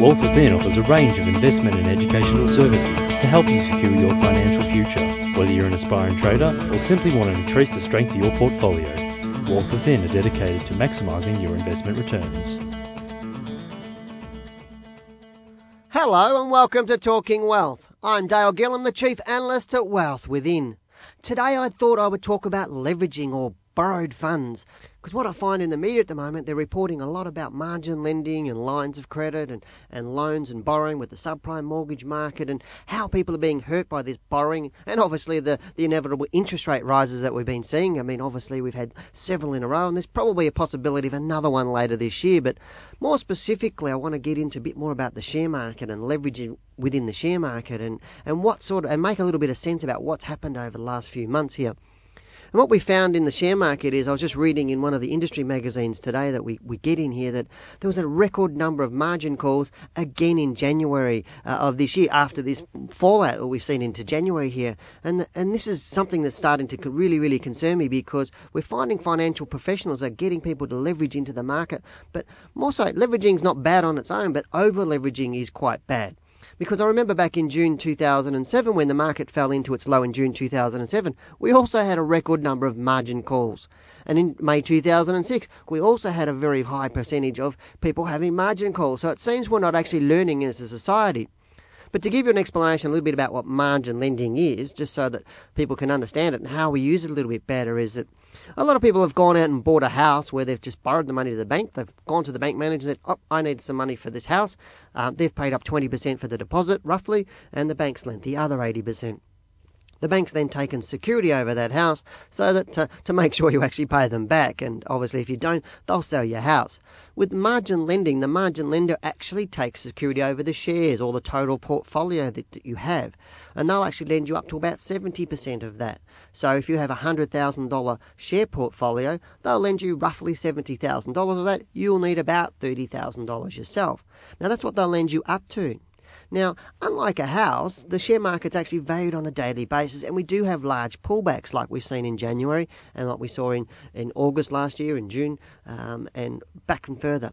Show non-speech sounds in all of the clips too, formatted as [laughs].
Wealth Within offers a range of investment and educational services to help you secure your financial future. Whether you're an aspiring trader or simply want to increase the strength of your portfolio, Wealth Within are dedicated to maximising your investment returns. Hello and welcome to Talking Wealth. I'm Dale Gillham, the Chief Analyst at Wealth Within. Today I thought I would talk about leveraging or borrowed funds. Because what I find in the media at the moment, they're reporting a lot about margin lending and lines of credit and, and loans and borrowing with the subprime mortgage market and how people are being hurt by this borrowing and obviously the, the inevitable interest rate rises that we've been seeing. I mean, obviously we've had several in a row and there's probably a possibility of another one later this year. But more specifically, I want to get into a bit more about the share market and leveraging within the share market and, and what sort of, and make a little bit of sense about what's happened over the last few months here. And what we found in the share market is I was just reading in one of the industry magazines today that we, we get in here that there was a record number of margin calls again in January uh, of this year after this fallout that we've seen into January here. And, and this is something that's starting to really, really concern me because we're finding financial professionals are getting people to leverage into the market. But more so, leveraging is not bad on its own, but over leveraging is quite bad. Because I remember back in June 2007, when the market fell into its low in June 2007, we also had a record number of margin calls. And in May 2006, we also had a very high percentage of people having margin calls. So it seems we're not actually learning as a society. But to give you an explanation a little bit about what margin lending is, just so that people can understand it and how we use it a little bit better, is that a lot of people have gone out and bought a house where they've just borrowed the money to the bank. They've gone to the bank manager and said, Oh, I need some money for this house. Uh, they've paid up 20% for the deposit, roughly, and the bank's lent the other 80%. The bank's then taken security over that house so that to, to make [laughs] sure you actually pay them back. And obviously, if you don't, they'll sell your house. With margin lending, the margin lender actually takes security over the shares or the total portfolio that, that you have. And they'll actually lend you up to about 70% of that. So if you have a $100,000 share portfolio, they'll lend you roughly $70,000 of that. You'll need about $30,000 yourself. Now, that's what they'll lend you up to. Now, unlike a house, the share market's actually valued on a daily basis, and we do have large pullbacks like we've seen in January and like we saw in, in August last year, in June, um, and back and further.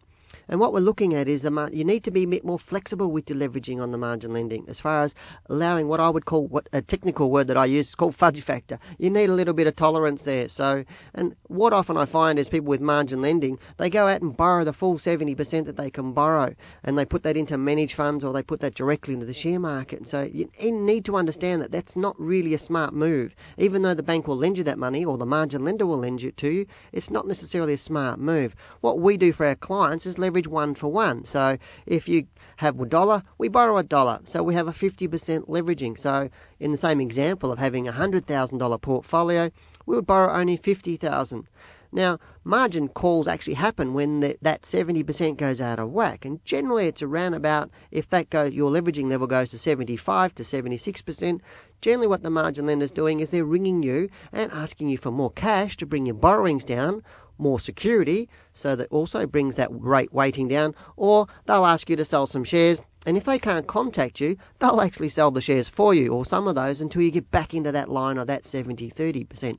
And what we're looking at is the mar- you need to be a bit more flexible with your leveraging on the margin lending, as far as allowing what I would call what a technical word that I use is called fudge factor. You need a little bit of tolerance there. So, and what often I find is people with margin lending they go out and borrow the full seventy percent that they can borrow, and they put that into managed funds or they put that directly into the share market. And so you need to understand that that's not really a smart move. Even though the bank will lend you that money or the margin lender will lend it to you, it's not necessarily a smart move. What we do for our clients is leverage leverage one for one. So if you have a dollar, we borrow a dollar. So we have a 50% leveraging. So in the same example of having a $100,000 portfolio, we would borrow only 50,000. Now, margin calls actually happen when that 70% goes out of whack, and generally it's around about if that goes, your leveraging level goes to 75 to 76%. Generally, what the margin lender is doing is they're ringing you and asking you for more cash to bring your borrowings down, more security, so that also brings that rate weighting down, or they'll ask you to sell some shares. And if they can't contact you, they'll actually sell the shares for you, or some of those, until you get back into that line of that 70 30%.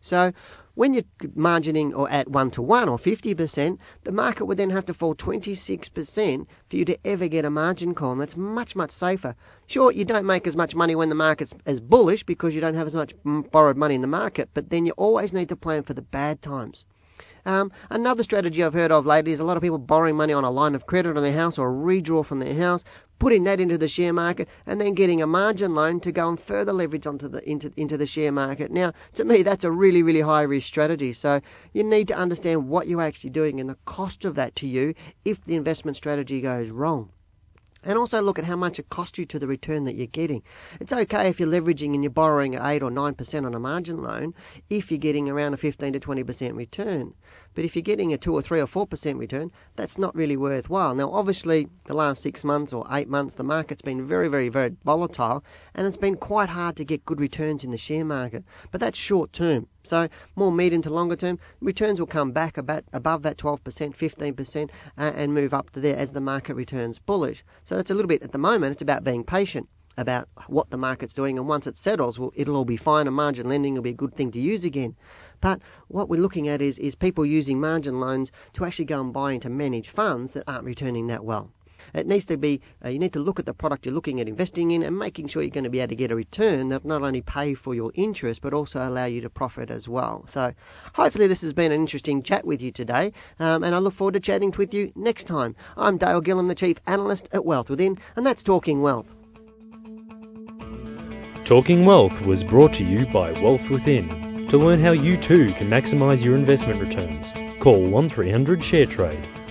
So when you're margining or at one to one or 50%, the market would then have to fall 26% for you to ever get a margin call, and that's much, much safer. Sure, you don't make as much money when the market's as bullish because you don't have as much borrowed money in the market, but then you always need to plan for the bad times. Um, another strategy I've heard of lately is a lot of people borrowing money on a line of credit on their house or a redraw from their house, putting that into the share market, and then getting a margin loan to go and further leverage onto the into into the share market. Now, to me, that's a really really high risk strategy. So you need to understand what you're actually doing and the cost of that to you if the investment strategy goes wrong and also look at how much it costs you to the return that you're getting. It's okay if you're leveraging and you're borrowing at 8 or 9% on a margin loan if you're getting around a 15 to 20% return. But if you're getting a 2 or 3 or 4% return, that's not really worthwhile. Now, obviously, the last six months or eight months, the market's been very, very, very volatile, and it's been quite hard to get good returns in the share market. But that's short term. So, more medium to longer term, returns will come back about above that 12%, 15%, uh, and move up to there as the market returns bullish. So, that's a little bit at the moment, it's about being patient about what the market's doing, and once it settles, well, it'll all be fine, and margin lending will be a good thing to use again. But what we're looking at is, is people using margin loans to actually go and buy into managed funds that aren't returning that well. It needs to be, uh, you need to look at the product you're looking at investing in and making sure you're going to be able to get a return that not only pay for your interest but also allow you to profit as well. So hopefully this has been an interesting chat with you today um, and I look forward to chatting with you next time. I'm Dale Gillham, the Chief Analyst at Wealth Within and that's Talking Wealth. Talking Wealth was brought to you by Wealth Within. To learn how you too can maximise your investment returns, call 1300 ShareTrade